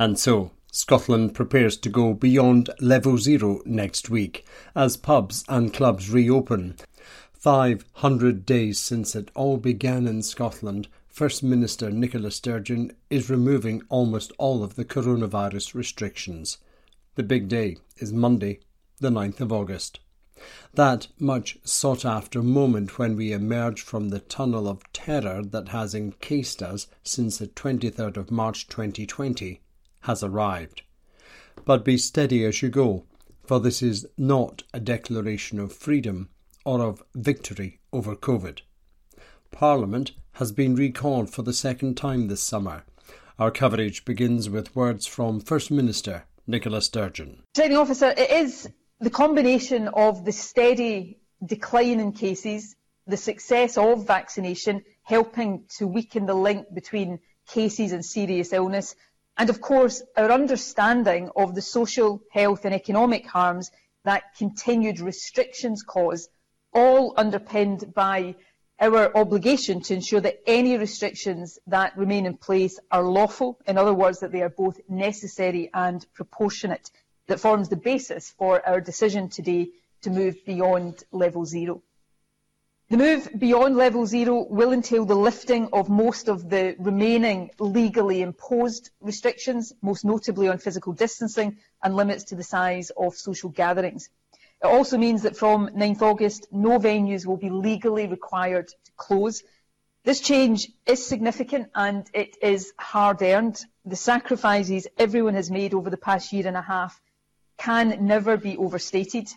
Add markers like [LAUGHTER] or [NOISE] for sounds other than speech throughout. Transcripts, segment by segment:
And so, Scotland prepares to go beyond level zero next week as pubs and clubs reopen. 500 days since it all began in Scotland, First Minister Nicola Sturgeon is removing almost all of the coronavirus restrictions. The big day is Monday, the 9th of August. That much sought after moment when we emerge from the tunnel of terror that has encased us since the 23rd of March 2020 has arrived. But be steady as you go, for this is not a declaration of freedom or of victory over COVID. Parliament has been recalled for the second time this summer. Our coverage begins with words from First Minister Nicola Sturgeon. Presiding officer, it is the combination of the steady decline in cases, the success of vaccination helping to weaken the link between cases and serious illness, and of course our understanding of the social, health and economic harms that continued restrictions cause, all underpinned by our obligation to ensure that any restrictions that remain in place are lawful, in other words, that they are both necessary and proportionate, that forms the basis for our decision today to move beyond level zero. The move beyond level zero will entail the lifting of most of the remaining legally imposed restrictions, most notably on physical distancing and limits to the size of social gatherings. It also means that from 9th August, no venues will be legally required to close. This change is significant and it is hard earned. The sacrifices everyone has made over the past year and a half can never be overstated.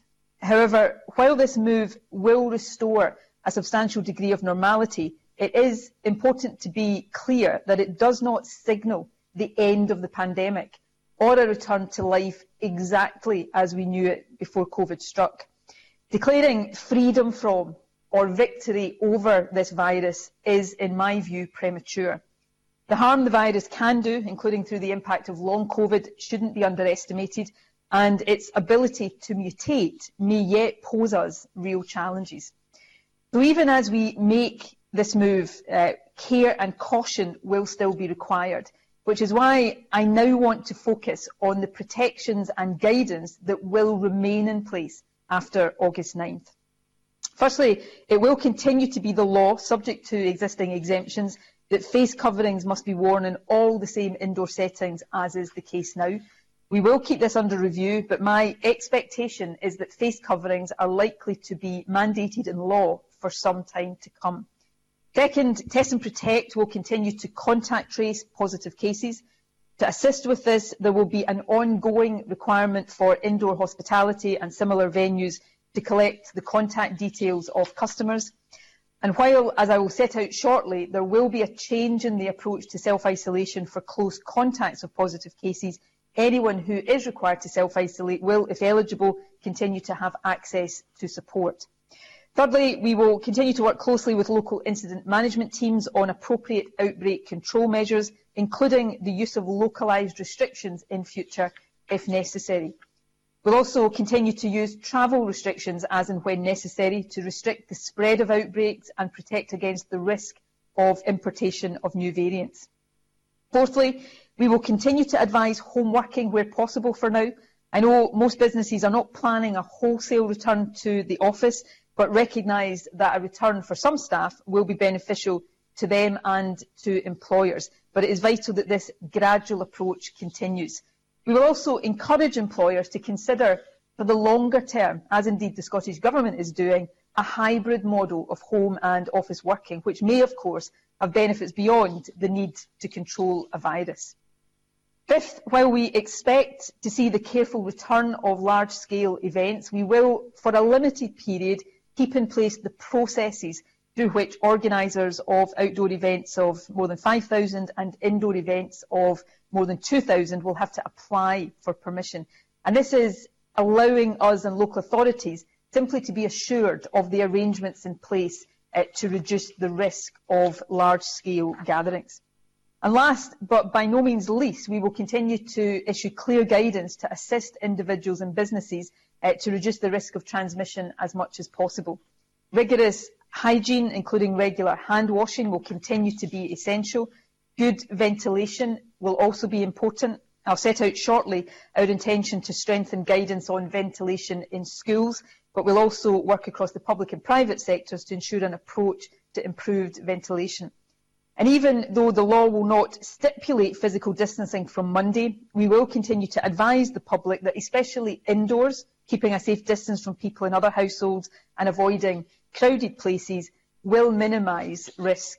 However, while this move will restore a substantial degree of normality, it is important to be clear that it does not signal the end of the pandemic or a return to life exactly as we knew it before COVID struck. Declaring freedom from or victory over this virus is, in my view, premature. The harm the virus can do, including through the impact of long COVID, shouldn't be underestimated, and its ability to mutate may yet pose us real challenges. So even as we make this move, uh, care and caution will still be required, which is why I now want to focus on the protections and guidance that will remain in place after August 9th. Firstly, it will continue to be the law, subject to existing exemptions, that face coverings must be worn in all the same indoor settings as is the case now. We will keep this under review, but my expectation is that face coverings are likely to be mandated in law for some time to come. Second, Test and Protect will continue to contact trace positive cases. To assist with this, there will be an ongoing requirement for indoor hospitality and similar venues to collect the contact details of customers. And while, as I will set out shortly, there will be a change in the approach to self-isolation for close contacts of positive cases, anyone who is required to self-isolate will, if eligible, continue to have access to support. Thirdly, we will continue to work closely with local incident management teams on appropriate outbreak control measures, including the use of localised restrictions in future if necessary. We'll also continue to use travel restrictions as and when necessary to restrict the spread of outbreaks and protect against the risk of importation of new variants. Fourthly, we will continue to advise home working where possible for now. I know most businesses are not planning a wholesale return to the office, but recognise that a return for some staff will be beneficial to them and to employers. But it is vital that this gradual approach continues. We will also encourage employers to consider for the longer term, as indeed the Scottish Government is doing, a hybrid model of home and office working, which may, of course, have benefits beyond the need to control a virus. Fifth, while we expect to see the careful return of large-scale events, we will, for a limited period, keep in place the processes through which organisers of outdoor events of more than 5,000 and indoor events of more than 2,000 will have to apply for permission. And this is allowing us and local authorities simply to be assured of the arrangements in place uh, to reduce the risk of large-scale gatherings. And last, but by no means least, we will continue to issue clear guidance to assist individuals and businesses uh, to reduce the risk of transmission as much as possible. Rigorous hygiene, including regular hand washing, will continue to be essential. Good ventilation will also be important. I'll set out shortly our intention to strengthen guidance on ventilation in schools, but we'll also work across the public and private sectors to ensure an approach to improved ventilation. And even though the law will not stipulate physical distancing from Monday, we will continue to advise the public that especially indoors, keeping a safe distance from people in other households and avoiding crowded places will minimise risk.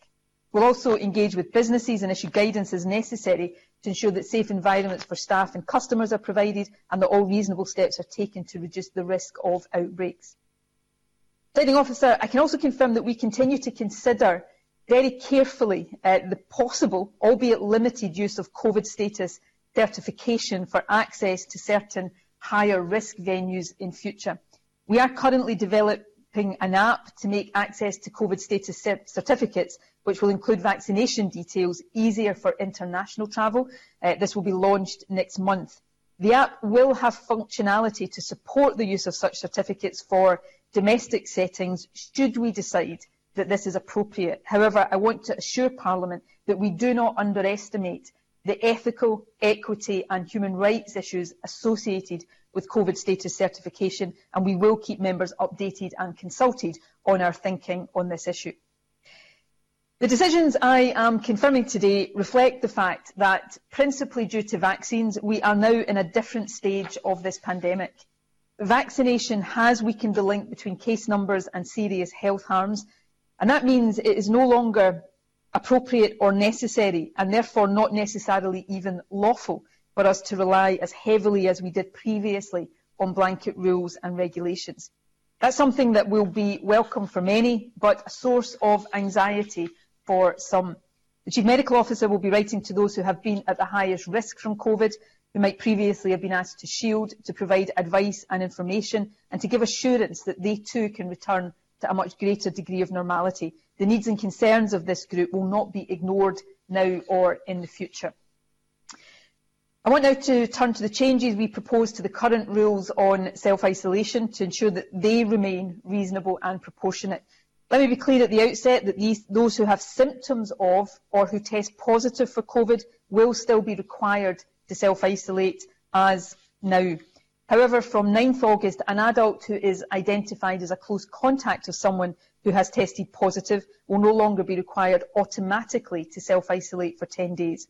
We'll also engage with businesses and issue guidance as necessary to ensure that safe environments for staff and customers are provided and that all reasonable steps are taken to reduce the risk of outbreaks. Presiding officer, I can also confirm that we continue to consider very carefully uh, the possible, albeit limited, use of COVID status certification for access to certain higher risk venues in future. We are currently developing an app to make access to COVID status certificates, which will include vaccination details, easier for international travel. Uh, this will be launched next month. The app will have functionality to support the use of such certificates for domestic settings should we decide that this is appropriate. However, I want to assure Parliament that we do not underestimate the ethical, equity and human rights issues associated with COVID status certification and we will keep members updated and consulted on our thinking on this issue. The decisions I am confirming today reflect the fact that, principally due to vaccines, we are now in a different stage of this pandemic. Vaccination has weakened the link between case numbers and serious health harms, and that means it is no longer appropriate or necessary, and therefore not necessarily even lawful, for us to rely as heavily as we did previously on blanket rules and regulations. That's something that will be welcome for many, but a source of anxiety for some. The Chief Medical Officer will be writing to those who have been at the highest risk from COVID, who might previously have been asked to shield, to provide advice and information, and to give assurance that they too can return to a much greater degree of normality. The needs and concerns of this group will not be ignored now or in the future. I want now to turn to the changes we propose to the current rules on self-isolation to ensure that they remain reasonable and proportionate. Let me be clear at the outset that these, those who have symptoms of or who test positive for COVID will still be required to self-isolate as now. However, from 9th August, an adult who is identified as a close contact of someone who has tested positive will no longer be required automatically to self-isolate for 10 days.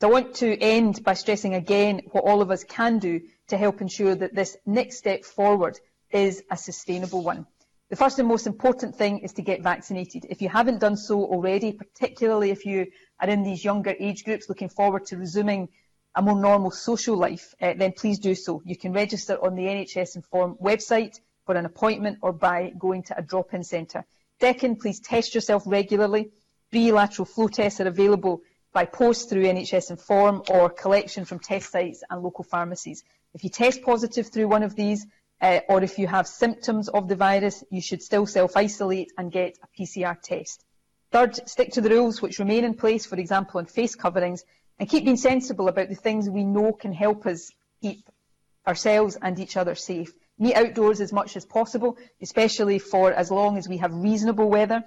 So I want to end by stressing again what all of us can do to help ensure that this next step forward is a sustainable one. The first and most important thing is to get vaccinated. If you haven't done so already, particularly if you are in these younger age groups looking forward to resuming a more normal social life, uh, then please do so. You can register on the NHS Inform website for an appointment or by going to a drop-in centre. Second, please test yourself regularly. Free lateral flow tests are available by post through NHS Inform or collection from test sites and local pharmacies. If you test positive through one of these, uh, or if you have symptoms of the virus, you should still self-isolate and get a PCR test. Third, stick to the rules which remain in place, for example, on face coverings, and keep being sensible about the things we know can help us keep ourselves and each other safe. Meet outdoors as much as possible, especially for as long as we have reasonable weather.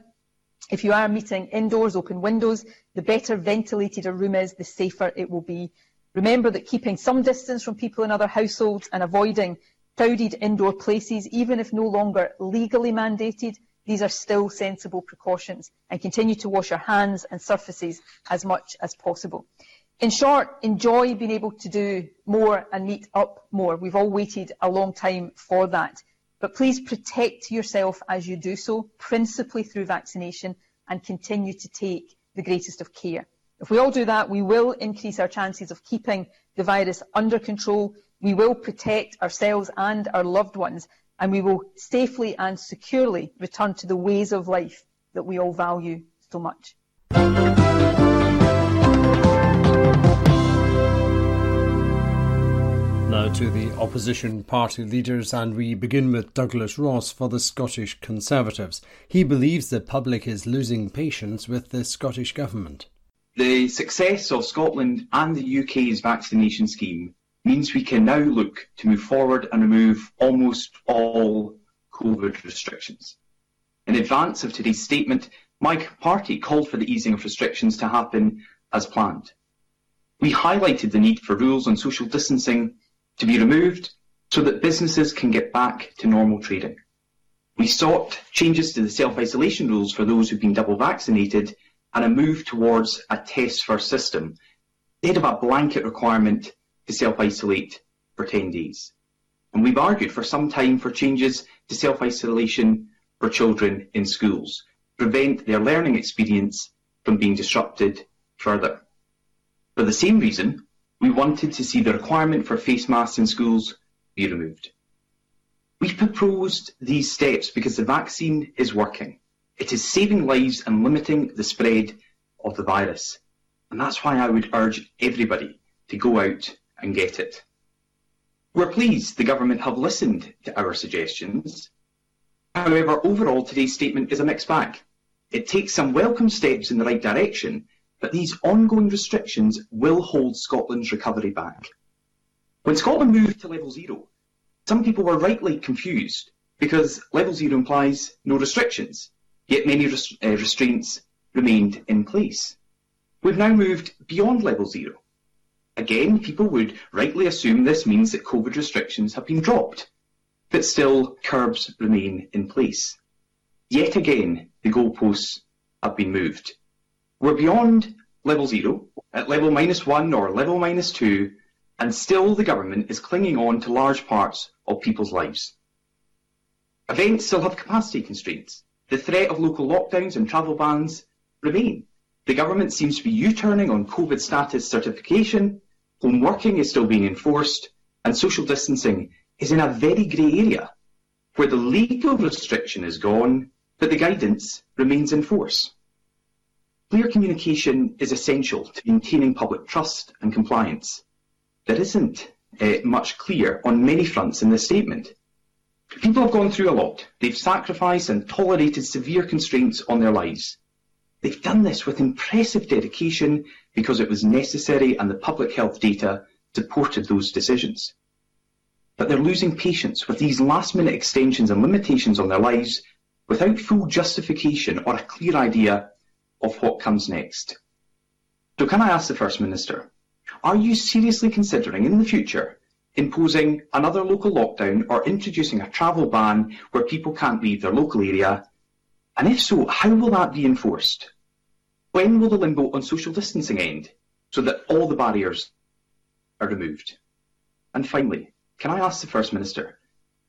If you are meeting indoors, open windows, the better ventilated a room is, the safer it will be. Remember that keeping some distance from people in other households and avoiding crowded indoor places, even if no longer legally mandated, these are still sensible precautions and continue to wash your hands and surfaces as much as possible. In short, enjoy being able to do more and meet up more. We've all waited a long time for that. But please protect yourself as you do so, principally through vaccination, and continue to take the greatest of care. If we all do that, we will increase our chances of keeping the virus under control, we will protect ourselves and our loved ones, and we will safely and securely return to the ways of life that we all value so much. Now to the opposition party leaders, and we begin with Douglas Ross for the Scottish Conservatives. He believes the public is losing patience with the Scottish Government. The success of Scotland and the UK's vaccination scheme means we can now look to move forward and remove almost all COVID restrictions. In advance of today's statement, my party called for the easing of restrictions to happen as planned. We highlighted the need for rules on social distancing to be removed so that businesses can get back to normal trading. We sought changes to the self-isolation rules for those who've been double vaccinated and a move towards a test-first system instead of a blanket requirement to self-isolate for 10 days. And we've argued for some time for changes to self-isolation for children in schools, to prevent their learning experience from being disrupted further. For the same reason, we wanted to see the requirement for face masks in schools be removed. We've proposed these steps because the vaccine is working. It is saving lives and limiting the spread of the virus. And that's why I would urge everybody to go out and get it. We're pleased the government have listened to our suggestions. However, overall today's statement is a mixed bag. It takes some welcome steps in the right direction, but these ongoing restrictions will hold Scotland's recovery back. When Scotland moved to level zero, some people were rightly confused because level zero implies no restrictions, yet many uh, restraints remained in place. We've now moved beyond level zero. Again, people would rightly assume this means that COVID restrictions have been dropped, but still curbs remain in place. Yet again, the goalposts have been moved. We're beyond level zero, at level minus one or level minus two, and still the government is clinging on to large parts of people's lives. Events still have capacity constraints. The threat of local lockdowns and travel bans remain. The government seems to be U-turning on COVID status certification, home working is still being enforced, and social distancing is in a very grey area, where the legal restriction is gone, but the guidance remains in force. Clear communication is essential to maintaining public trust and compliance. There isn't uh, much clear on many fronts in this statement. People have gone through a lot. They've sacrificed and tolerated severe constraints on their lives. They've done this with impressive dedication because it was necessary and the public health data supported those decisions. But they're losing patience with these last minute extensions and limitations on their lives without full justification or a clear idea of what comes next. So can I ask the First Minister, are you seriously considering in the future imposing another local lockdown or introducing a travel ban where people can't leave their local area? And if so, how will that be enforced? When will the limbo on social distancing end so that all the barriers are removed? And finally, can I ask the First Minister,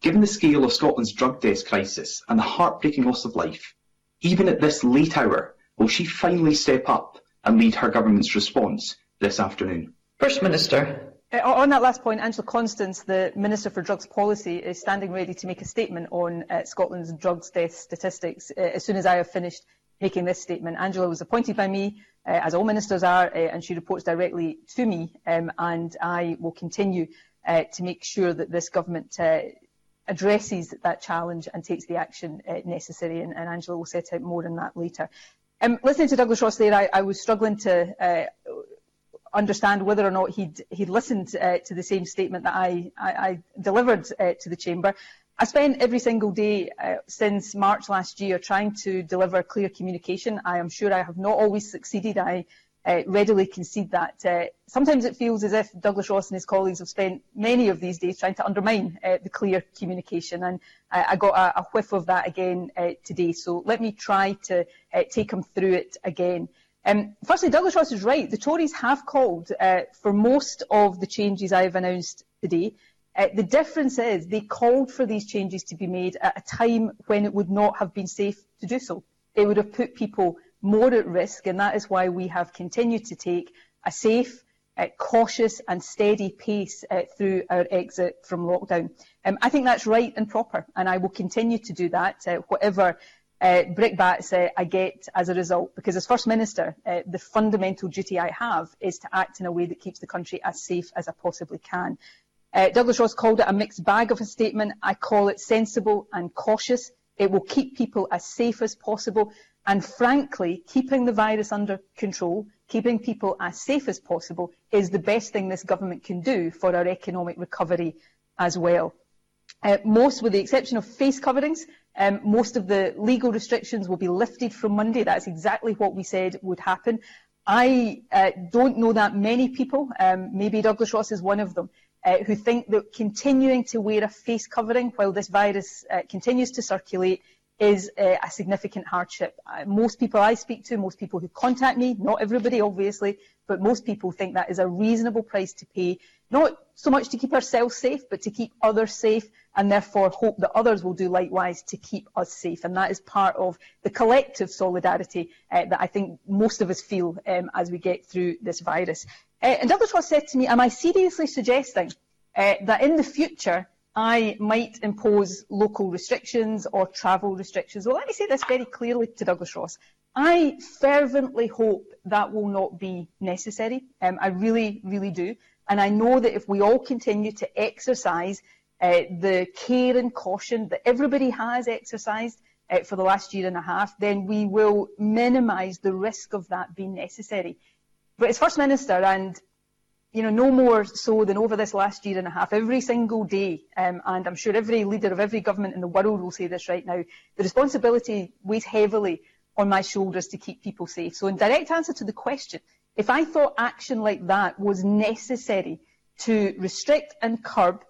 given the scale of Scotland's drug death crisis and the heartbreaking loss of life, even at this late hour, Will she finally step up and lead her government's response this afternoon? First Minister. Uh, on that last point, Angela Constance, the Minister for Drugs Policy, is standing ready to make a statement on uh, Scotland's drugs death statistics uh, as soon as I have finished making this statement. Angela was appointed by me, uh, as all ministers are, uh, and she reports directly to me, um, and I will continue uh, to make sure that this government addresses that challenge and takes the action necessary, and, and Angela will set out more on that later. Um, listening to Douglas Ross there, I, I was struggling to uh, understand whether or not he'd, he'd listened uh, to the same statement that I, I, I delivered uh, to the Chamber. I spent every single day uh, since March last year trying to deliver clear communication. I am sure I have not always succeeded. I uh, readily concede that. Uh, sometimes it feels as if Douglas Ross and his colleagues have spent many of these days trying to undermine uh, the clear communication, and I, got a, a, whiff of that again uh, today. So let me try to uh, take him through it again. Um, firstly, Douglas Ross is right. The Tories have called uh, for most of the changes I have announced today. the difference is they called for these changes to be made at a time when it would not have been safe to do so. It would have put people more at risk, and that is why we have continued to take a safe, uh, cautious and steady pace uh, through our exit from lockdown. Um, I think that's right and proper, and I will continue to do that, uh, whatever brickbats I get as a result, because as First Minister, the fundamental duty I have is to act in a way that keeps the country as safe as I possibly can. Douglas Ross called it a mixed bag of a statement. I call it sensible and cautious. It will keep people as safe as possible and frankly, keeping the virus under control, keeping people as safe as possible is the best thing this government can do for our economic recovery as well. Uh, most, with the exception of face coverings, um, most of the legal restrictions will be lifted from Monday. That's exactly what we said would happen. I uh, don't know that many people, um, maybe Douglas Ross is one of them, uh, who think that continuing to wear a face covering while this virus uh, continues to circulate is a significant hardship. Uh, most people I speak to, most people who contact me, not everybody obviously, but most people think that is a reasonable price to pay, not so much to keep ourselves safe, but to keep others safe and therefore hope that others will do likewise to keep us safe. And that is part of the collective solidarity uh, that I think most of us feel um, as we get through this virus. Uh, and Douglas Ross said to me, am I seriously suggesting uh, that in the future I might impose local restrictions or travel restrictions. Well, let me say this very clearly to Douglas Ross. I fervently hope that will not be necessary. Um, I really, really do. And I know that if we all continue to exercise uh, the care and caution that everybody has exercised uh, for the last year and a half, then we will minimise the risk of that being necessary. But as First Minister, and you know, no more so than over this last year and a half, every single day, um, and I'm sure every leader of every government in the world will say this right now, the responsibility weighs heavily on my shoulders to keep people safe. So in direct answer to the question, if I thought action like that was necessary to restrict and curb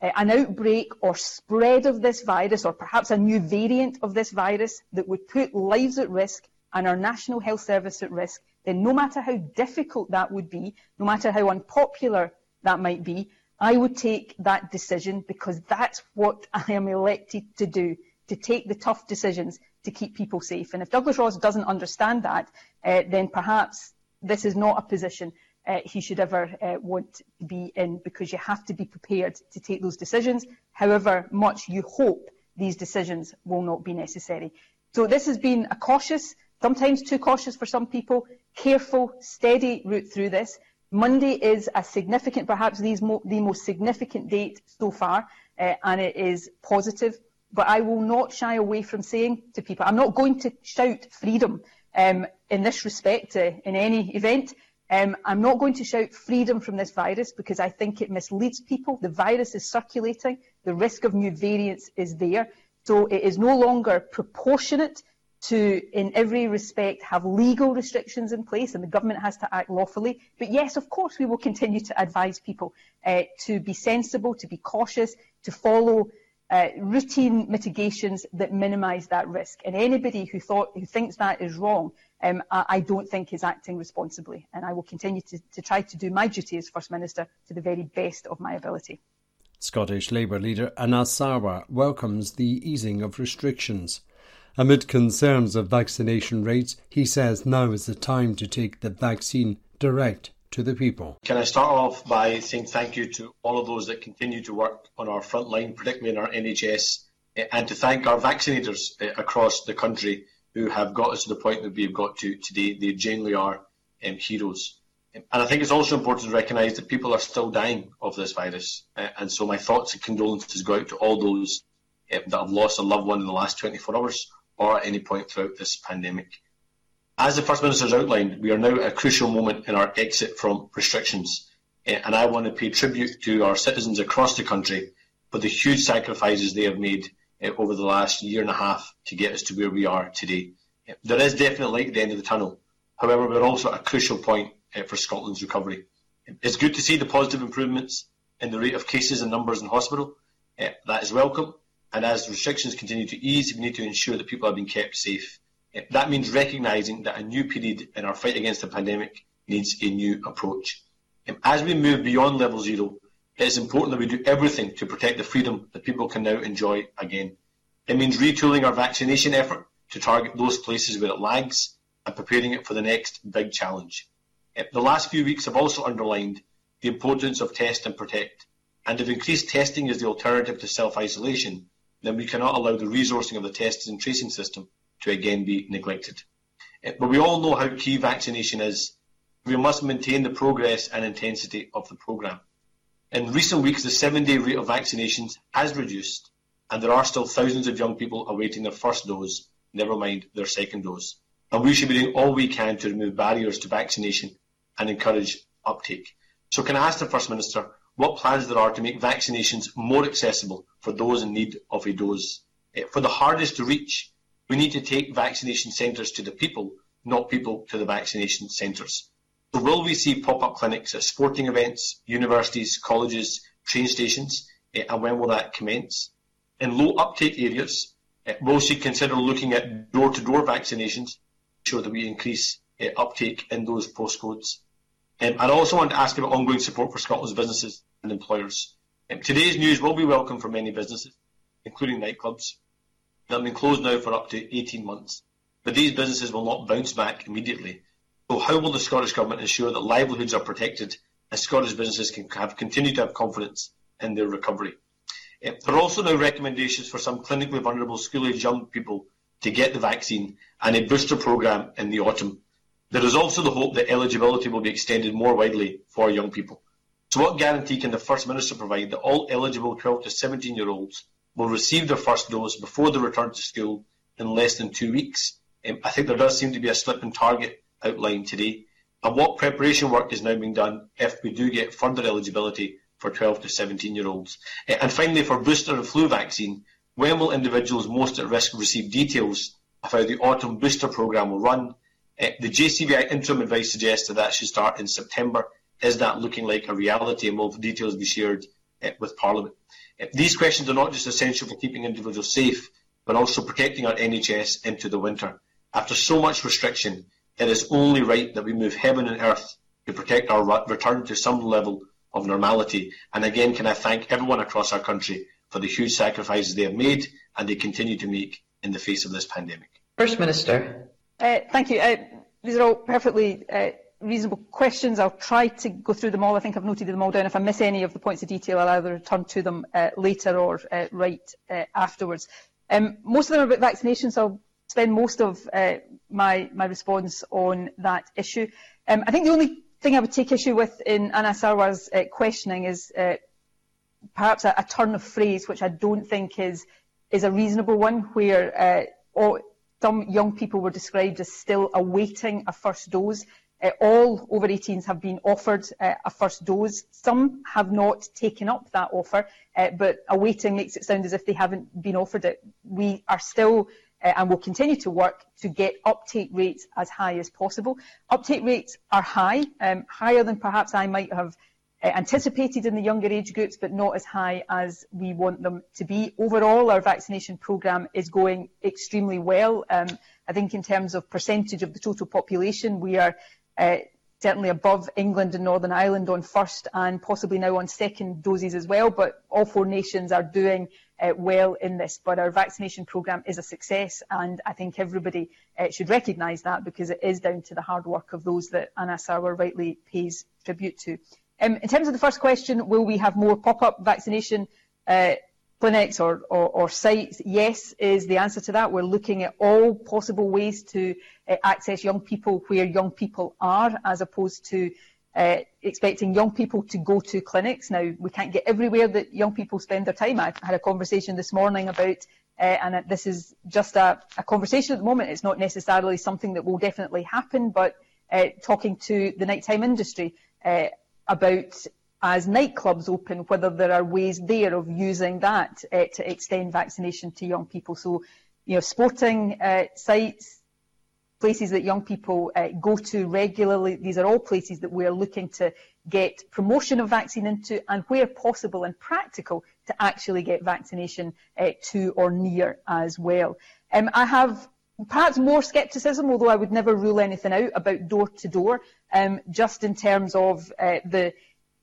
uh, an outbreak or spread of this virus, or perhaps a new variant of this virus that would put lives at risk and our National Health Service at risk, then no matter how difficult that would be, no matter how unpopular that might be, I would take that decision because that's what [LAUGHS] I am elected to do, to take the tough decisions to keep people safe. And if Douglas Ross doesn't understand that, uh, then perhaps this is not a position uh, he should ever uh, want to be in because you have to be prepared to take those decisions, however much you hope these decisions will not be necessary. So this has been a cautious, sometimes too cautious for some people, careful, steady route through this. Monday is a significant, perhaps mo the most significant date so far, uh, and it is positive. But I will not shy away from saying to people, I'm not going to shout freedom um, in this respect uh, in any event. Um, I'm not going to shout freedom from this virus because I think it misleads people. The virus is circulating. The risk of new variants is there. So it is no longer proportionate to, in every respect, have legal restrictions in place, and the government has to act lawfully. But yes, of course, we will continue to advise people uh, to be sensible, to be cautious, to follow uh, routine mitigations that minimise that risk. And anybody who, thought, who thinks that is wrong, um, I, I, don't think is acting responsibly. And I will continue to, to try to do my duty as First Minister to the very best of my ability. Scottish Labour leader Anas Sarwar welcomes the easing of restrictions. Amid concerns of vaccination rates, he says now is the time to take the vaccine direct to the people. Can I start off by saying thank you to all of those that continue to work on our front line, particularly in our NHS, eh, and to thank our vaccinators eh, across the country who have got us to the point that we've got to today. They genuinely are um, heroes. And I think it's also important to recognise that people are still dying of this virus. Uh, and so my thoughts and condolences go out to all those that have lost a loved one in the last 24 hours or at any point throughout this pandemic. As the First Minister has outlined, we are now at a crucial moment in our exit from restrictions, eh, and I want to pay tribute to our citizens across the country for the huge sacrifices they have made eh, over the last year and a half to get us to where we are today. Eh, there is definitely light at the end of the tunnel. However, we're also at a crucial point for Scotland's recovery. It's good to see the positive improvements in the rate of cases and numbers in hospital. That is welcome, and as restrictions continue to ease, we need to ensure that people are being kept safe. That means recognising that a new period in our fight against the pandemic needs a new approach. Um, as we move beyond level zero, it is important that we do everything to protect the freedom that people can now enjoy again. It means retooling our vaccination effort to target those places where it lags and preparing it for the next big challenge. Um, the last few weeks have also underlined the importance of test and protect. And if increased testing is the alternative to self-isolation, then we cannot allow the resourcing of the testing and tracing system to again be neglected. Eh, but we all know how key vaccination is. We must maintain the progress and intensity of the programme. In recent weeks, the seven-day rate of vaccinations has reduced, and there are still thousands of young people awaiting their first dose, never mind their second dose. And we should be doing all we can to remove barriers to vaccination and encourage uptake. So can I ask the First Minister what plans there are to make vaccinations more accessible for those in need of a dose. Eh, for the hardest to reach, we need to take vaccination centres to the people, not people to the vaccination centres. So will we see pop-up clinics at sporting events, universities, colleges, train stations, uh, and when will that commence? In low uptake areas, uh, will she consider looking at door-to-door vaccinations to ensure that we increase uptake in those postcodes? Um, I also want to ask about ongoing support for Scotland's businesses and employers. Um, today's news will be welcome for many businesses, including nightclubs, that have been closed now for up to 18 months. But these businesses will not bounce back immediately. So how will the Scottish Government ensure that livelihoods are protected and Scottish businesses can have, continue to have confidence in their recovery? Uh, there are also now recommendations for some clinically vulnerable school-age young people to get the vaccine and a booster programme in the autumn. There is also the hope that eligibility will be extended more widely for young people. So what guarantee can the First Minister provide that all eligible 12 to 17 year olds will receive their first dose before they return to school in less than two weeks? Um, I think there does seem to be a slip in target outlined today. And what preparation work is now being done if we do get further eligibility for 12 to 17 year olds? Uh, and finally, for booster and flu vaccine, when will individuals most at risk receive details of how the autumn booster programme will run uh, the JCVI interim advice suggests that that should start in September. Is that looking like a reality and will the details be shared uh, with Parliament? Uh, these questions are not just essential for keeping individuals safe, but also protecting our NHS into the winter. After so much restriction, it is only right that we move heaven and earth to protect our return to some level of normality. And again, can I thank everyone across our country for the huge sacrifices they have made and they continue to make in the face of this pandemic. First Minister. Uh, thank you. Uh, these are all perfectly uh, reasonable questions. I'll try to go through them all. I think I've noted them all down. If I miss any of the points of detail, I'll either return to them uh, later or uh, right afterwards. Um, most of them are about vaccinations, so I'll spend most of my, my response on that issue. Um, I think the only thing I would take issue with in Anas Sarwar's questioning is perhaps a, a, turn of phrase which I don't think is, is a reasonable one, where all, some young people were described as still awaiting a first dose. Uh, all over 18s have been offered uh, a first dose. Some have not taken up that offer, uh, but awaiting makes it sound as if they haven't been offered it. We are still uh, and will continue to work to get uptake rates as high as possible. Uptake rates are high, um, higher than perhaps I might have anticipated in the younger age groups, but not as high as we want them to be. Overall, our vaccination programme is going extremely well. Um, I think in terms of percentage of the total population, we are uh, certainly above England and Northern Ireland on first and possibly now on second doses as well, but all four nations are doing uh, well in this. But our vaccination programme is a success, and I think everybody uh, should recognise that because it is down to the hard work of those that Anas Sarwar rightly pays tribute to. Um, in terms of the first question, will we have more pop-up vaccination uh, clinics or, or, or, sites? Yes, is the answer to that. We're looking at all possible ways to uh, access young people where young people are, as opposed to uh, expecting young people to go to clinics. Now, we can't get everywhere that young people spend their time. I had a conversation this morning about, uh, and this is just a, a, conversation at the moment. It's not necessarily something that will definitely happen, but uh, talking to the nighttime industry, uh, about as nightclubs open, whether there are ways there of using that uh, to extend vaccination to young people. So, you know, sporting uh, sites, places that young people uh, go to regularly, these are all places that we're looking to get promotion of vaccine into and where possible and practical to actually get vaccination to or near as well. Um, I have perhaps more scepticism, although I would never rule anything out about door to door, um, just in terms of uh, the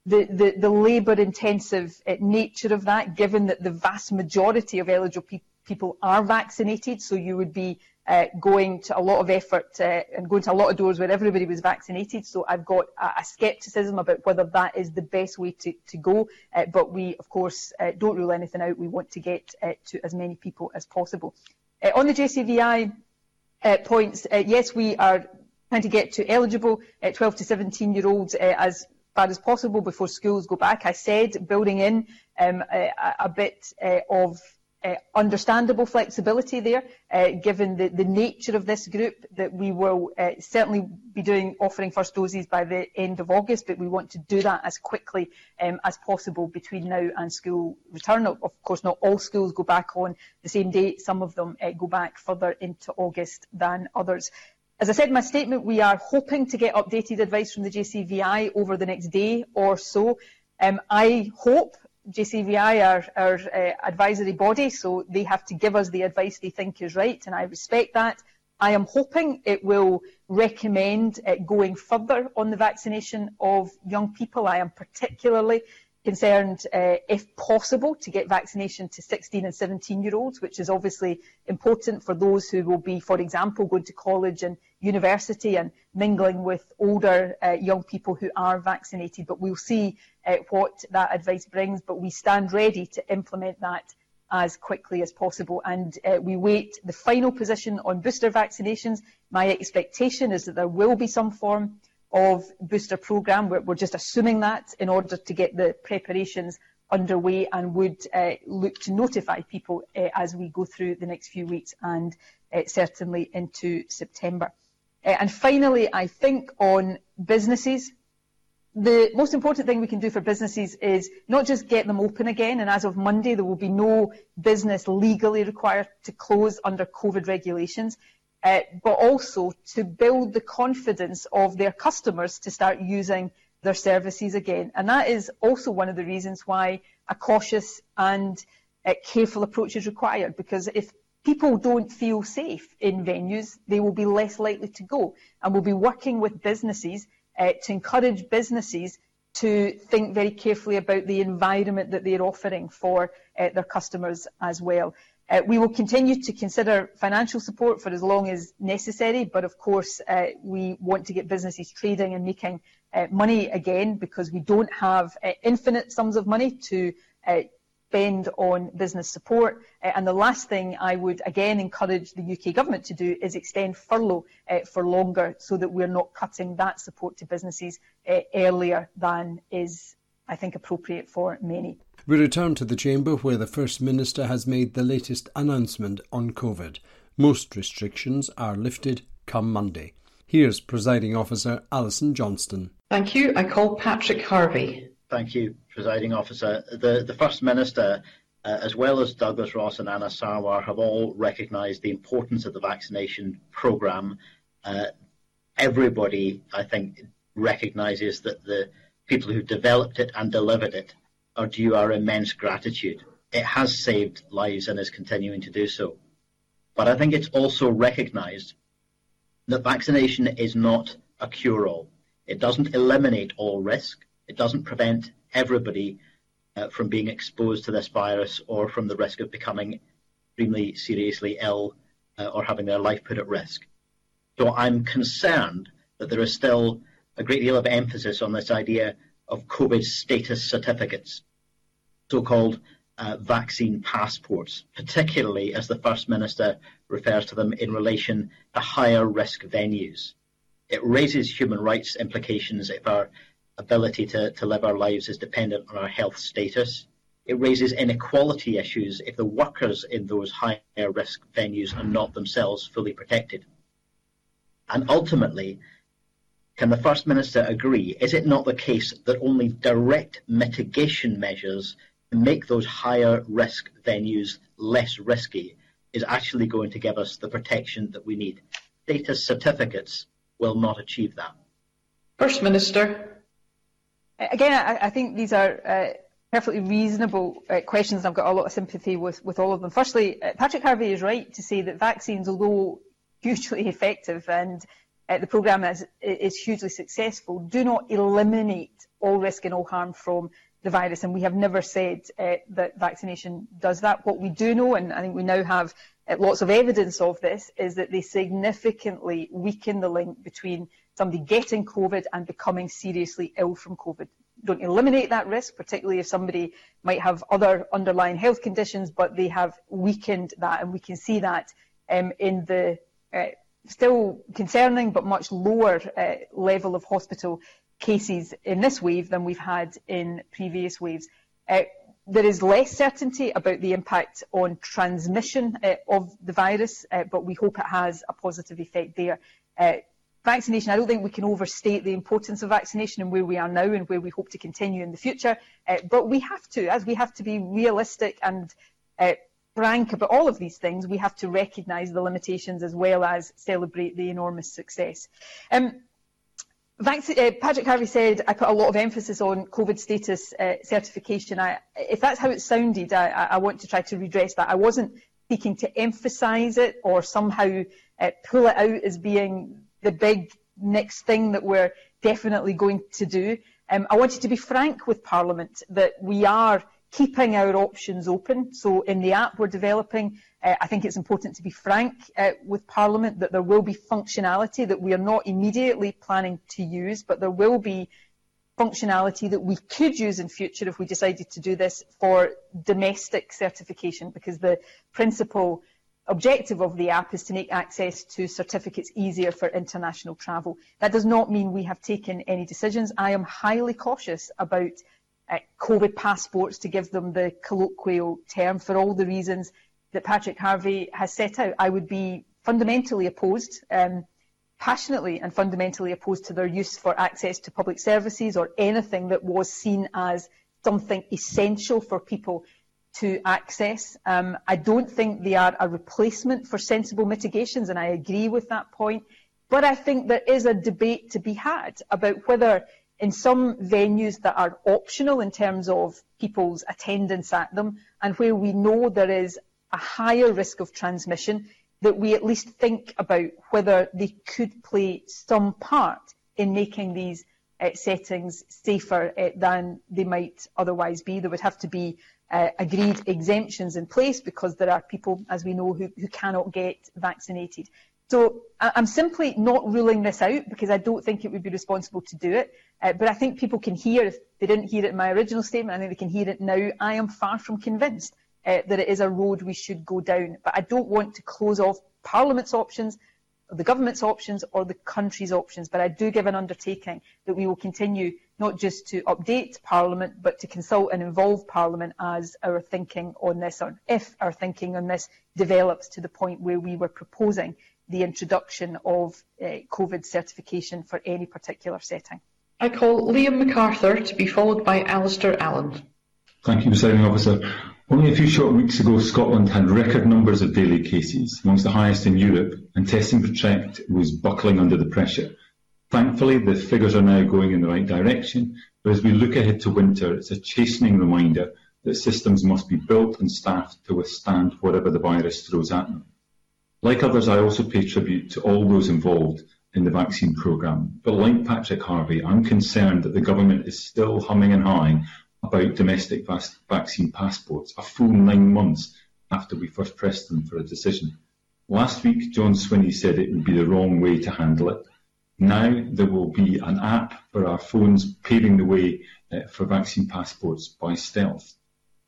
the, the, the labour-intensive uh, nature of that, given that the vast majority of eligible pe people are vaccinated, so you would be uh, going to a lot of effort uh, and going to a lot of doors where everybody was vaccinated. So I've got a, a scepticism about whether that is the best way to, to go. Uh, but we, of course, uh, don't rule anything out. We want to get uh, to as many people as possible. On the JCVI points, yes, we are trying to get to eligible 12 to 17 year olds as far as possible before schools go back. I said building in um, a, a, bit of uh, understandable flexibility there, uh, given the, the, nature of this group, that we will uh, certainly be doing offering first doses by the end of August, but we want to do that as quickly um, as possible between now and school return. Of course, not all schools go back on the same day. Some of them uh, go back further into August than others. As I said in my statement, we are hoping to get updated advice from the JCVI over the next day or so. Um, I hope JCVI are our uh, advisory body, so they have to give us the advice they think is right, and I respect that. I am hoping it will recommend uh, going further on the vaccination of young people. I am particularly concerned, uh, if possible, to get vaccination to 16 and 17 year olds, which is obviously important for those who will be, for example, going to college and university and mingling with older uh, young people who are vaccinated. But we'll see uh, what that advice brings, but we stand ready to implement that as quickly as possible. And uh, we wait the final position on booster vaccinations. My expectation is that there will be some form of booster programme. We're, we're, just assuming that in order to get the preparations underway and would uh, look to notify people uh, as we go through the next few weeks and uh, certainly into September. Uh, and finally, I think on businesses, the most important thing we can do for businesses is not just get them open again, and as of Monday, there will be no business legally required to close under COVID regulations uh, but also to build the confidence of their customers to start using their services again. And that is also one of the reasons why a cautious and uh, careful approach is required, because if people don't feel safe in venues, they will be less likely to go. And we'll be working with businesses uh, to encourage businesses to think very carefully about the environment that they're offering for uh, their customers as well. Uh, we will continue to consider financial support for as long as necessary, but of course uh, we want to get businesses trading and making uh, money again because we don't have uh, infinite sums of money to uh, spend on business support. Uh, and the last thing I would again encourage the UK government to do is extend furlough for longer so that we're not cutting that support to businesses earlier than is, I think, appropriate for many. We return to the Chamber where the First Minister has made the latest announcement on COVID. Most restrictions are lifted come Monday. Here's Presiding Officer Alison Johnstone. Thank you. I call Patrick Harvie. Thank you, Presiding Officer. The, the First Minister, uh, as well as Douglas Ross and Anas Sarwar, have all recognised the importance of the vaccination programme. Uh, everybody, I think, recognises that the people who developed it and delivered it are due our immense gratitude. It has saved lives and is continuing to do so. But I think it's also recognised that vaccination is not a cure-all. It doesn't eliminate all risk. It doesn't prevent everybody uh, from being exposed to this virus or from the risk of becoming extremely seriously ill uh, or having their life put at risk. So I'm concerned that there is still a great deal of emphasis on this idea of COVID status certificates, so-called uh, vaccine passports, particularly as the First Minister refers to them in relation to higher risk venues. It raises human rights implications if our ability to, to live our lives is dependent on our health status. It raises inequality issues if the workers in those higher risk venues are not themselves fully protected. And ultimately, can the First Minister agree? Is it not the case that only direct mitigation measures to make those higher risk venues less risky is actually going to give us the protection that we need? Status certificates will not achieve that. First Minister. Again, I, I think these are uh, perfectly reasonable uh, questions. I've got a lot of sympathy with, with all of them. Firstly, uh, Patrick Harvie is right to say that vaccines, although hugely [LAUGHS] effective and uh, the programme is, is hugely successful, do not eliminate all risk and all harm from the virus. And we have never said uh, that vaccination does that. What we do know, and I think we now have uh, lots of evidence of this, is that they significantly weaken the link between somebody getting COVID and becoming seriously ill from COVID. Don't eliminate that risk, particularly if somebody might have other underlying health conditions, but they have weakened that, and we can see that um, in the uh, still concerning but much lower uh, level of hospital cases in this wave than we've had in previous waves. Uh, there is less certainty about the impact on transmission uh, of the virus, uh, but we hope it has a positive effect there. Uh, vaccination, I don't think we can overstate the importance of vaccination and where we are now and where we hope to continue in the future, uh, but we have to, as we have to be realistic and frank about all of these things, we have to recognise the limitations as well as celebrate the enormous success. Um, uh, Patrick Harvie said I put a lot of emphasis on COVID status uh, certification. I, if that's how it sounded, I, I, want to try to redress that. I wasn't seeking to emphasise it or somehow uh, pull it out as being the big next thing that we're definitely going to do. Um, I wanted to be frank with Parliament that we are keeping our options open. So in the app we're developing, uh, I think it's important to be frank uh, with Parliament that there will be functionality that we are not immediately planning to use, but there will be functionality that we could use in future if we decided to do this for domestic certification, because the principal objective of the app is to make access to certificates easier for international travel. That does not mean we have taken any decisions. I am highly cautious about uh, COVID passports, to give them the colloquial term, for all the reasons that Patrick Harvie has set out. I would be fundamentally opposed, um, passionately and fundamentally opposed to their use for access to public services or anything that was seen as something essential for people to access. Um, I don't think they are a replacement for sensible mitigations, and I agree with that point. But I think there is a debate to be had about whether in some venues that are optional in terms of people's attendance at them, and where we know there is a higher risk of transmission, that we at least think about whether they could play some part in making these uh, settings safer uh, than they might otherwise be. There would have to be uh, agreed exemptions in place because there are people, as we know, who, who cannot get vaccinated. So I'm simply not ruling this out because I don't think it would be responsible to do it. Uh, but I think people can hear, if they didn't hear it in my original statement, I think they can hear it now. I am far from convinced uh, that it is a road we should go down. But I don't want to close off Parliament's options the government's options or the country's options, but I do give an undertaking that we will continue not just to update Parliament, but to consult and involve Parliament as our thinking on this, or if our thinking on this develops to the point where we were proposing the introduction of uh, COVID certification for any particular setting. I call Liam McArthur to be followed by Alasdair Allan. Thank you, Presiding Officer. Only a few short weeks ago, Scotland had record numbers of daily cases, amongst the highest in Europe, and Test and Protect was buckling under the pressure. Thankfully, the figures are now going in the right direction, but as we look ahead to winter, it's a chastening reminder that systems must be built and staffed to withstand whatever the virus throws at them. Like others, I also pay tribute to all those involved in the vaccine programme, but like Patrick Harvie, I'm concerned that the government is still humming and hawing about domestic vaccine passports a full nine months after we first pressed them for a decision. Last week, John Swinney said it would be the wrong way to handle it. Now there will be an app for our phones paving the way uh, for vaccine passports by stealth.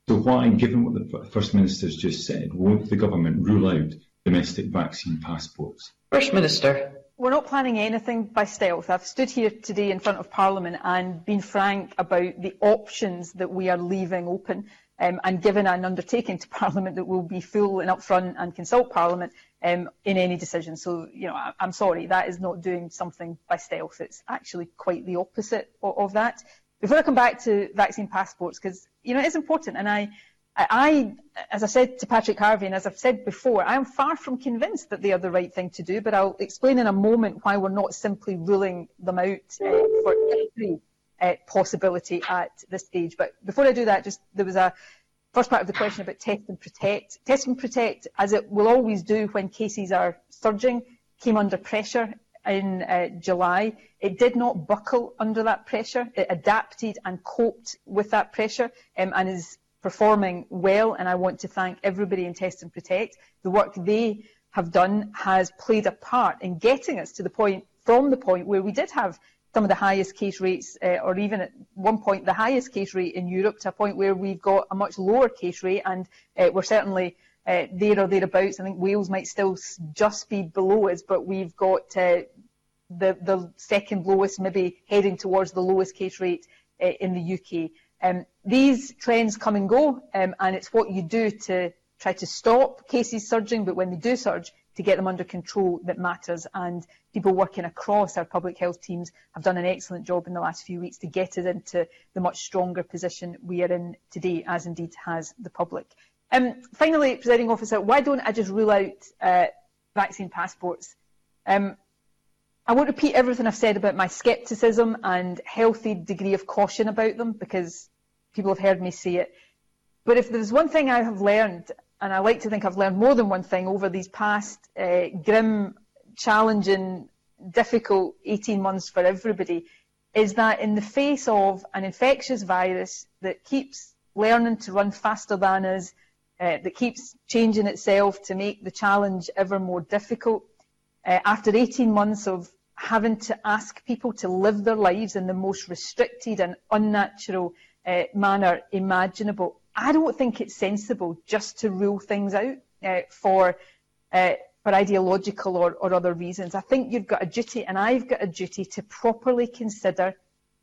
So why, given what the First Minister's just said, won't the government rule out domestic vaccine passports? First Minister. We're not planning anything by stealth. I've stood here today in front of Parliament and been frank about the options that we are leaving open um, and given an undertaking to [LAUGHS] Parliament that will be full and upfront and consult Parliament um, in any decision. So, you know, I, am sorry, that is not doing something by stealth. It's actually quite the opposite of, of that. Before I come back to vaccine passports, because, you know, it is important, and I, I, as I said to Patrick Harvie, and as I've said before, I am far from convinced that they are the right thing to do, but I'll explain in a moment why we're not simply ruling them out uh, for every uh, possibility at this stage. But before I do that, just there was a first part of the question about test and protect. Test and protect, as it will always do when cases are surging, came under pressure in uh, July. It did not buckle under that pressure. It adapted and coped with that pressure um, and is performing well, and I want to thank everybody in Test and Protect. The work they have done has played a part in getting us to the point, from the point where we did have some of the highest case rates, uh, or even at one point the highest case rate in Europe, to a point where we've got a much lower case rate, and uh, we're certainly uh, there or thereabouts. I think Wales might still just be below us, but we've got uh, the, the second lowest, maybe heading towards the lowest case rate uh, in the UK. Um, these trends come and go, um, and it's what you do to try to stop cases surging, but when they do surge, to get them under control that matters. And people working across our public health teams have done an excellent job in the last few weeks to get us into the much stronger position we are in today, as indeed has the public. Um, finally, presiding officer, why don't I just rule out uh, vaccine passports? Um, I won't repeat everything I've said about my scepticism and healthy degree of caution about them because people have heard me say it. But if there's one thing I have learned, and I like to think I've learned more than one thing over these past uh, grim, challenging, difficult 18 months for everybody, is that in the face of an infectious virus that keeps learning to run faster than us, uh, that keeps changing itself to make the challenge ever more difficult, uh, after 18 months of having to ask people to live their lives in the most restricted and unnatural uh, manner imaginable, I don't think it's sensible just to rule things out uh, for uh, for ideological or, or other reasons. I think you've got a duty, and I've got a duty, to properly consider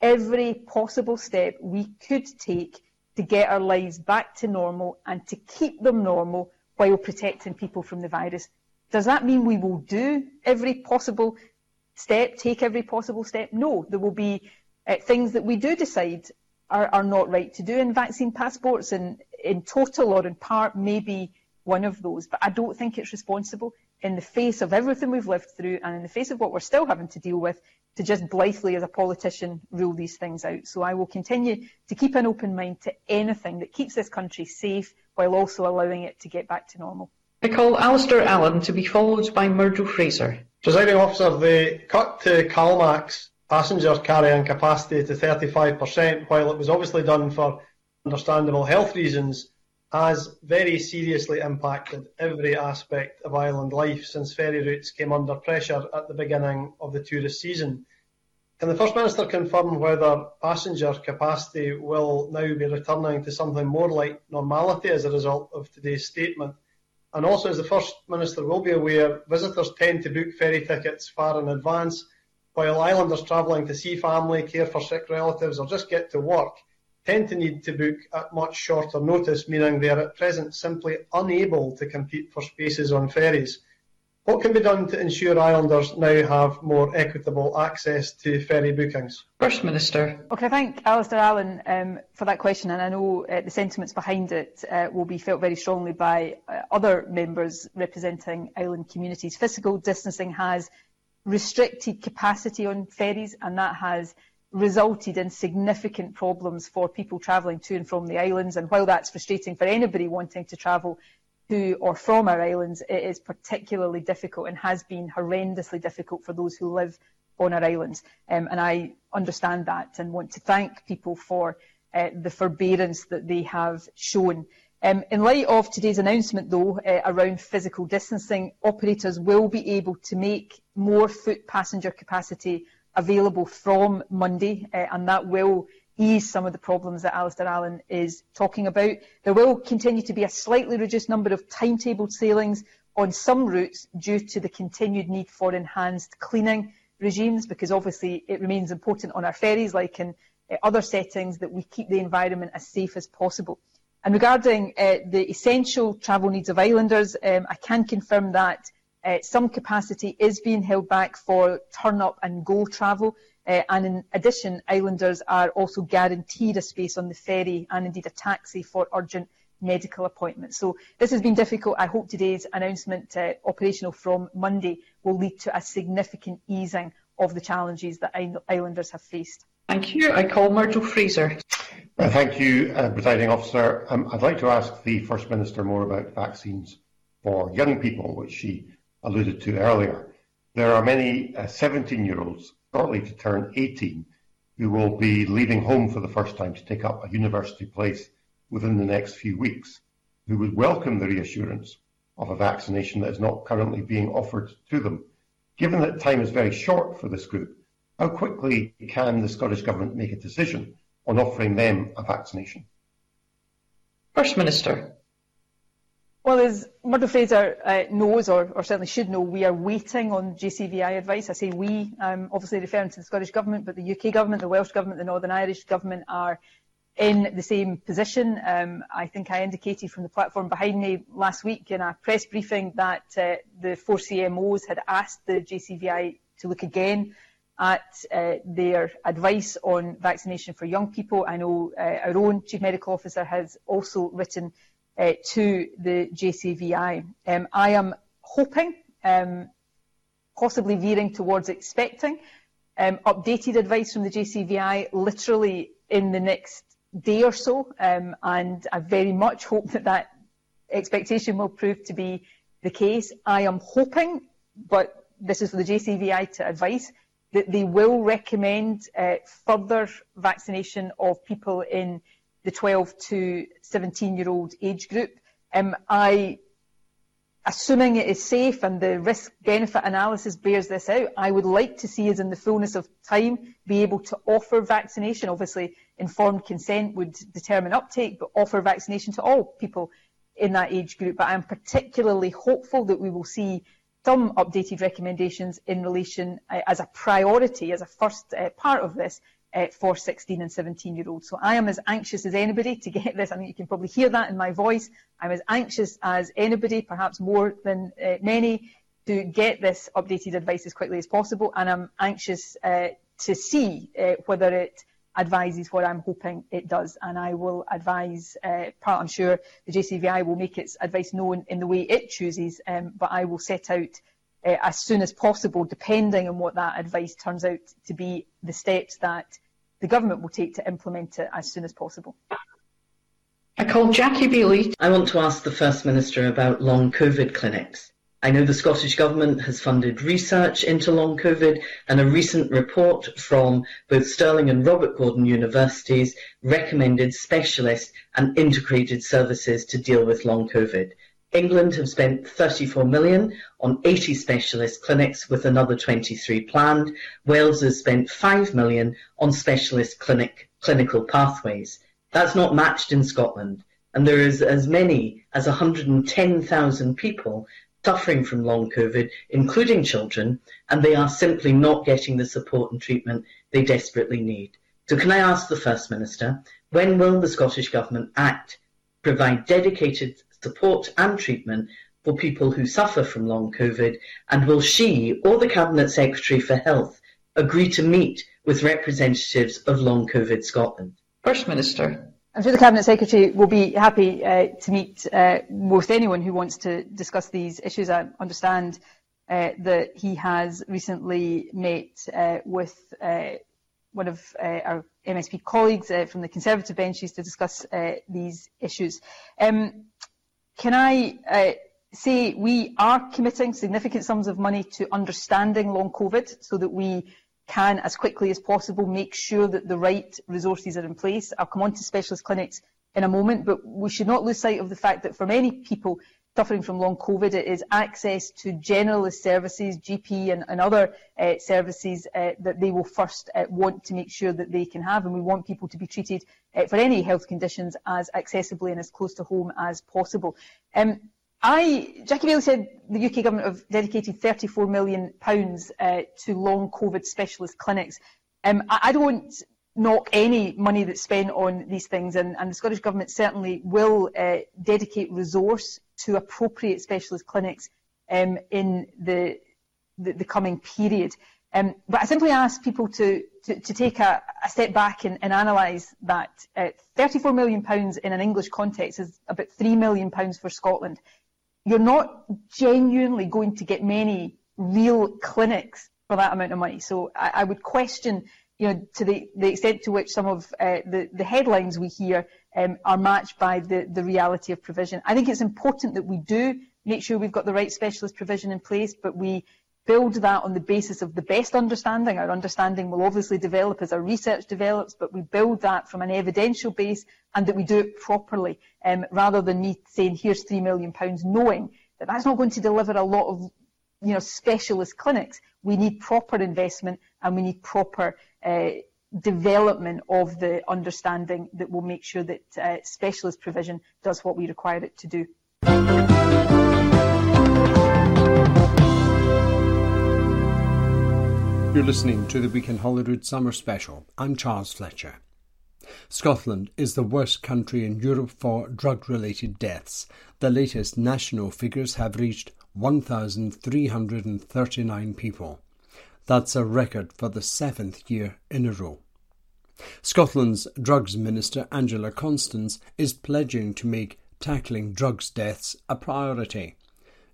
every possible step we could take to get our lives back to normal and to keep them normal while protecting people from the virus. Does that mean we will do every possible step, take every possible step? No, there will be uh, things that we do decide are, are, not right to do, and vaccine passports in, in total or in part may be one of those. But I don't think it's responsible in the face of everything we've lived through and in the face of what we're still having to deal with to just blithely as a politician rule these things out. So I will continue to keep an open mind to anything that keeps this country safe while also allowing it to get back to normal. I call Alasdair Allan to be followed by Murdo Fraser. Presiding officer, the cut to CalMac's passenger carrying capacity to 35%, while it was obviously done for understandable health reasons, has very seriously impacted every aspect of island life since ferry routes came under pressure at the beginning of the tourist season. Can the First Minister confirm whether passenger capacity will now be returning to something more like normality as a result of today's statement? And also, as the First Minister will be aware, visitors tend to book ferry tickets far in advance, while islanders travelling to see family, care for sick relatives, or just get to work tend to need to book at much shorter notice, meaning they are at present simply unable to compete for spaces on ferries. What can be done to ensure islanders now have more equitable access to ferry bookings? First Minister. Okay, thank Alasdair Allan um, for that question, and I know uh, the sentiments behind it uh, will be felt very strongly by uh, other members representing island communities. Physical distancing has restricted capacity on ferries, and that has resulted in significant problems for people travelling to and from the islands. And while that's frustrating for anybody wanting to travel to or from our islands, it is particularly difficult and has been horrendously difficult for those who live on our islands. Um, and I understand that and want to thank people for uh, the forbearance that they have shown. Um, in light of today's announcement, though, uh, around physical distancing, operators will be able to make more foot passenger capacity available from Monday, uh, and that will ease some of the problems that Alasdair Allan is talking about. There will continue to be a slightly reduced number of timetabled sailings on some routes due to the continued need for enhanced cleaning regimes, because obviously it remains important on our ferries, like in uh, other settings, that we keep the environment as safe as possible. And regarding uh, the essential travel needs of islanders, um, I can confirm that uh, some capacity is being held back for turn-up and go travel. Uh, and in addition, islanders are also guaranteed a space on the ferry and indeed a taxi for urgent medical appointments. So this has been difficult. I hope today's announcement, uh, operational from Monday, will lead to a significant easing of the challenges that islanders have faced. Thank you. I call Murdo Fraser. Uh, thank you, uh, Presiding Officer. Um, I'd like to ask the First Minister more about vaccines for young people, which she alluded to earlier. There are many 17-year-olds uh, shortly to turn 18 who will be leaving home for the first time to take up a university place within the next few weeks, who would welcome the reassurance of a vaccination that is not currently being offered to them. Given that time is very short for this group, how quickly can the Scottish Government make a decision on offering them a vaccination? First Minister. Well, as Murdo Fraser uh, knows, or, or, certainly should know, we are waiting on JCVI advice. I say we, um, obviously referring to the Scottish Government, but the UK Government, the Welsh Government, the Northern Irish Government are in the same position. Um, I think I indicated from the platform behind me last week in a press briefing that uh, the four CMOs had asked the JCVI to look again at uh, their advice on vaccination for young people. I know uh, our own Chief Medical Officer has also written uh, to the JCVI. Um, I am hoping, um, possibly veering towards expecting, um, updated advice from the JCVI literally in the next day or so, um, and I very much hope that that expectation will prove to be the case. I am hoping, but this is for the JCVI to advise, that they will recommend uh, further vaccination of people in the 12 to 17 year old age group. Um, I, assuming it is safe and the risk benefit analysis bears this out, I would like to see us in the fullness of time be able to offer vaccination. Obviously, informed consent would determine uptake, but offer vaccination to all people in that age group. But I'm particularly hopeful that we will see some updated recommendations in relation uh, as a priority, as a first uh, part of this, uh, for 16 and 17 year olds. So I am as anxious as anybody to get this. I think you can probably hear that in my voice. I'm as anxious as anybody, perhaps more than uh, many, to get this updated advice as quickly as possible. And I'm anxious uh, to see uh, whether it advises what I'm hoping it does. And I will advise, uh, I'm sure the JCVI will make its advice known in the way it chooses, um, but I will set out uh, as soon as possible, depending on what that advice turns out to be, the steps that the government will take to implement it as soon as possible. I call Jackie Baillie. I want to ask the First Minister about long COVID clinics. I know the Scottish Government has funded research into long COVID and a recent report from both Stirling and Robert Gordon universities recommended specialist and integrated services to deal with long COVID. England have spent 34 million on 80 specialist clinics with another 23 planned. Wales has spent 5 million on specialist clinic clinical pathways. That's not matched in Scotland. And there is as many as 110,000 people suffering from long COVID, including children, and they are simply not getting the support and treatment they desperately need. So can I ask the First Minister, when will the Scottish Government act, provide dedicated support and treatment for people who suffer from long COVID, and will she or the Cabinet Secretary for Health agree to meet with representatives of Long COVID Scotland? First Minister. I'm sure the Cabinet Secretary will be happy uh, to meet uh, with anyone who wants to discuss these issues. I understand uh, that he has recently met uh, with uh, one of uh, our MSP colleagues from the Conservative benches to discuss these issues. Um, can I say we are committing significant sums of money to understanding long COVID so that we can, as quickly as possible, make sure that the right resources are in place. I'll come on to specialist clinics in a moment, but we should not lose sight of the fact that for many people suffering from long COVID, it is access to generalist services, GP and, and other uh, services uh, that they will first uh, want to make sure that they can have. And we want people to be treated uh, for any health conditions as accessibly and as close to home as possible. Um, I, Jackie Baillie said the UK government have dedicated £34 million uh, to long COVID specialist clinics. Um, I, I, don't knock any money that's spent on these things, and, and the Scottish Government certainly will uh, dedicate resource to appropriate specialist clinics um, in the, the, the, coming period. Um, but I simply ask people to, to, to take a, a, step back and, and analyse that. Uh, £34 million in an English context is about £3 million for Scotland you're not genuinely going to get many real clinics for that amount of money. So I, I would question, you know, to the, the extent to which some of uh, the, the headlines we hear um, are matched by the, the reality of provision. I think it's important that we do make sure we've got the right specialist provision in place, but we build that on the basis of the best understanding. Our understanding will obviously develop as our research develops, but we build that from an evidential base and that we do it properly, um, rather than me saying, here's £3 million, knowing that that's not going to deliver a lot of you know, specialist clinics. We need proper investment and we need proper uh, development of the understanding that will make sure that uh, specialist provision does what we require it to do. You're listening to the Weekend Holyrood Summer Special. I'm Charles Fletcher. Scotland is the worst country in Europe for drug related deaths. The latest national figures have reached 1,339 people. That's a record for the seventh year in a row. Scotland's Drugs Minister Angela Constance is pledging to make tackling drugs deaths a priority.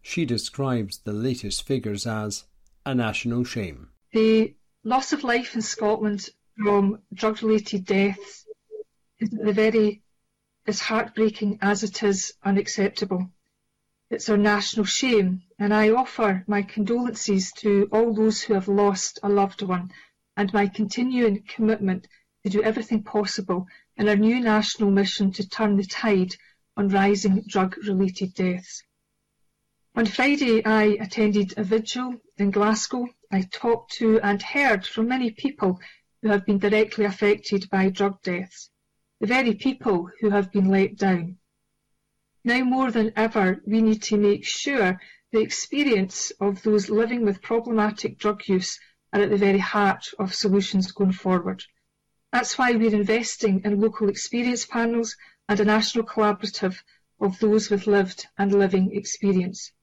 She describes the latest figures as a national shame. The loss of life in Scotland from drug related deaths is the very as heartbreaking as it is unacceptable. It's our national shame, and I offer my condolences to all those who have lost a loved one and my continuing commitment to do everything possible in our new national mission to turn the tide on rising drug-related deaths. On Friday, I attended a vigil in Glasgow. I talked to and heard from many people who have been directly affected by drug deaths, the very people who have been let down. Now more than ever, we need to make sure the experience of those living with problematic drug use are at the very heart of solutions going forward. That's why we're investing in local experience panels and a national collaborative of those with lived and living experience.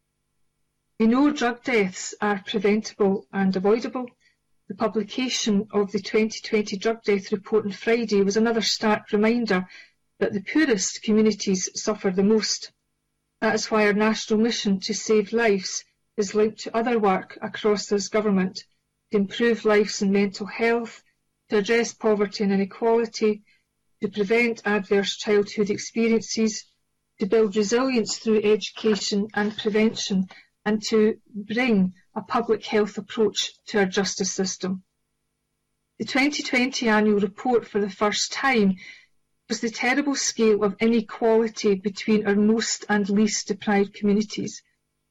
We know drug deaths are preventable and avoidable. The publication of the 2020 drug death report on Friday was another stark reminder that the poorest communities suffer the most. That is why our national mission to save lives is linked to other work across this government to improve lives in mental health, to address poverty and inequality, to prevent adverse childhood experiences, to build resilience through education and prevention, and to bring a public health approach to our justice system. The 2020 annual report for the first time was the terrible scale of inequality between our most and least deprived communities.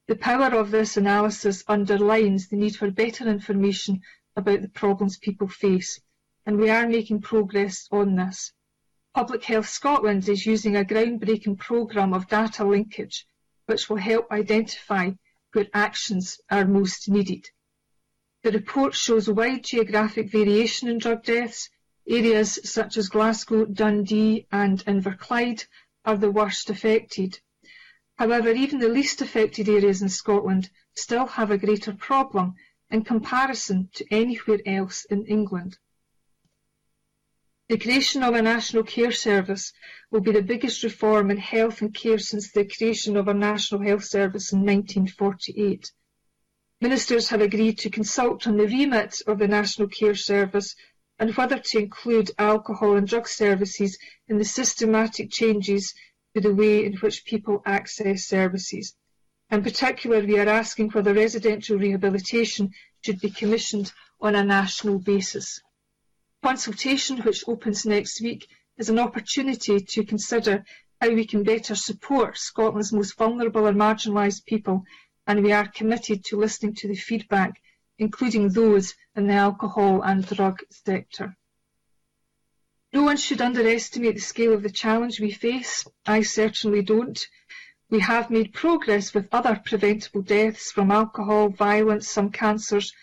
The power of this analysis underlines the need for better information about the problems people face, and we are making progress on this. Public Health Scotland is using a groundbreaking programme of data linkage, which will help identify where actions are most needed. The report shows wide geographic variation in drug deaths, Areas such as Glasgow, Dundee and Inverclyde are the worst affected. However, even the least affected areas in Scotland still have a greater problem in comparison to anywhere else in England. The creation of a national care service will be the biggest reform in health and care since the creation of a national health service in 1948. Ministers have agreed to consult on the remit of the national care service and whether to include alcohol and drug services in the systematic changes to the way in which people access services. In particular, we are asking whether residential rehabilitation should be commissioned on a national basis. Consultation, which opens next week, is an opportunity to consider how we can better support Scotland's most vulnerable and marginalised people, and we are committed to listening to the feedback including those in the alcohol and drug sector. No one should underestimate the scale of the challenge we face. I certainly don't. We have made progress with other preventable deaths from alcohol, violence, some cancers,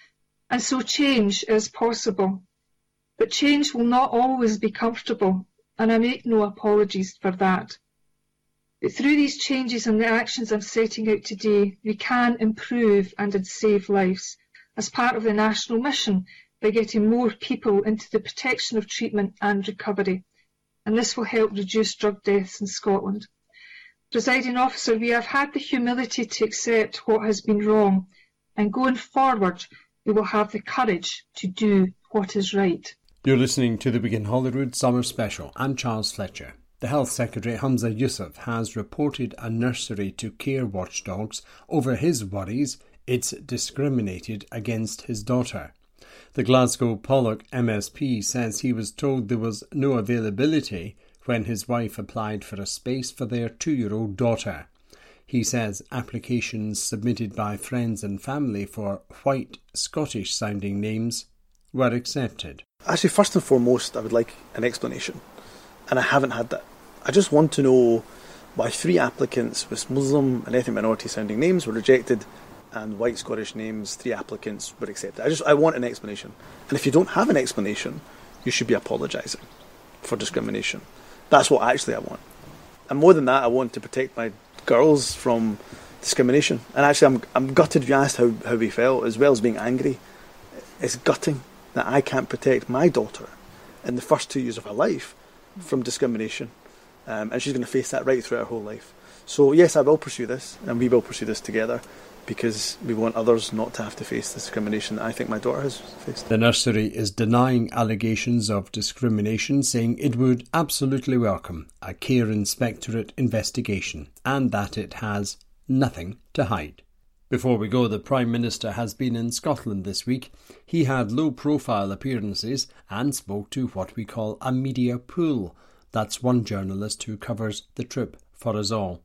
and so change is possible. But change will not always be comfortable, and I make no apologies for that. But through these changes and the actions I'm setting out today, we can improve and save lives as part of the national mission by getting more people into the protection of treatment and recovery, and this will help reduce drug deaths in Scotland. Presiding officer, we have had the humility to accept what has been wrong, and going forward, we will have the courage to do what is right. You're listening to the Weekend Holyrood Summer Special. I'm Charles Fletcher. The Health Secretary Humza Yousaf has reported a nursery to care watchdogs over his worries it's discriminated against his daughter. The Glasgow Pollok MSP says he was told there was no availability when his wife applied for a space for their two year old daughter. He says applications submitted by friends and family for white Scottish sounding names were accepted. Actually, first and foremost, I would like an explanation, and I haven't had that. I just want to know why three applicants with Muslim and ethnic minority sounding names were rejected and white Scottish names, three applicants were accepted. I just I want an explanation. And if you don't have an explanation, you should be apologising for discrimination. That's what actually I want. And more than that, I want to protect my girls from discrimination. And actually, I'm I'm gutted you asked how, how we felt, as well as being angry. It's gutting that I can't protect my daughter in the first two years of her life from discrimination. Um, and she's going to face that right through her whole life. So, yes, I will pursue this, and we will pursue this together because we want others not to have to face the discrimination that I think my daughter has faced. The nursery is denying allegations of discrimination, saying it would absolutely welcome a care inspectorate investigation and that it has nothing to hide. Before we go, the Prime Minister has been in Scotland this week. He had low profile appearances and spoke to what we call a media pool. That's one journalist who covers the trip for us all.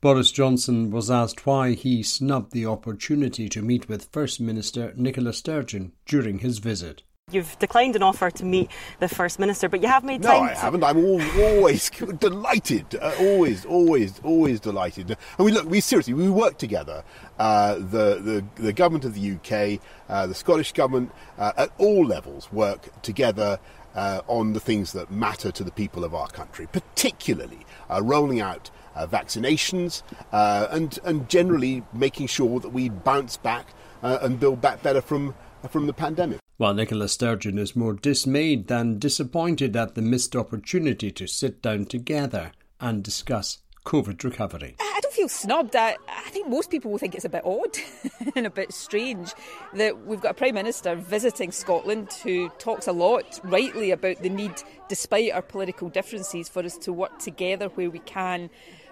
Boris Johnson was asked why he snubbed the opportunity to meet with First Minister Nicola Sturgeon during his visit. You've declined an offer to meet the First Minister, but you have made time. No, I haven't. I'm all, always [LAUGHS] delighted. Uh, always, always, always delighted. And we look, we seriously, we work together. Uh, the, the, the government of the UK, uh, the Scottish government, uh, at all levels work together uh, on the things that matter to the people of our country, particularly uh, rolling out uh, vaccinations uh, and and generally making sure that we bounce back uh, and build back better from from the pandemic. While Nicola Sturgeon is more dismayed than disappointed at the missed opportunity to sit down together and discuss COVID recovery. I don't feel snubbed. I, I think most people will think it's a bit odd [LAUGHS] and a bit strange that we've got a Prime Minister visiting Scotland who talks a lot, rightly, about the need, despite our political differences, for us to work together where we can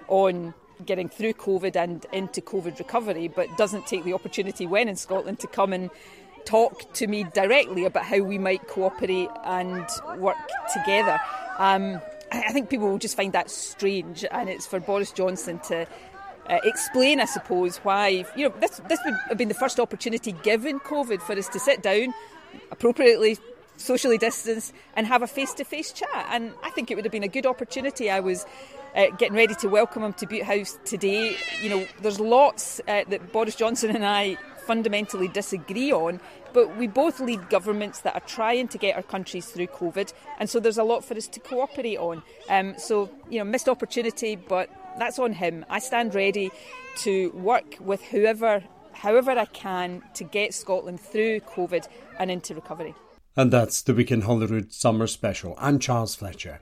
on getting through COVID and into COVID recovery, but doesn't take the opportunity when in Scotland to come and talk to me directly about how we might cooperate and work together. Um, I think people will just find that strange, and it's for Boris Johnson to uh, explain, I suppose, why you know this this would have been the first opportunity given COVID for us to sit down appropriately. Socially distanced and have a face to face chat. And I think it would have been a good opportunity. I was uh, getting ready to welcome him to Bute House today. You know, there's lots uh, that Boris Johnson and I fundamentally disagree on, but we both lead governments that are trying to get our countries through COVID, and so there's a lot for us to cooperate on. Um, so, you know, missed opportunity, but that's on him. I stand ready to work with whoever, however I can, to get Scotland through COVID and into recovery. And that's the Weekend Holyrood Summer Special. I'm Charles Fletcher.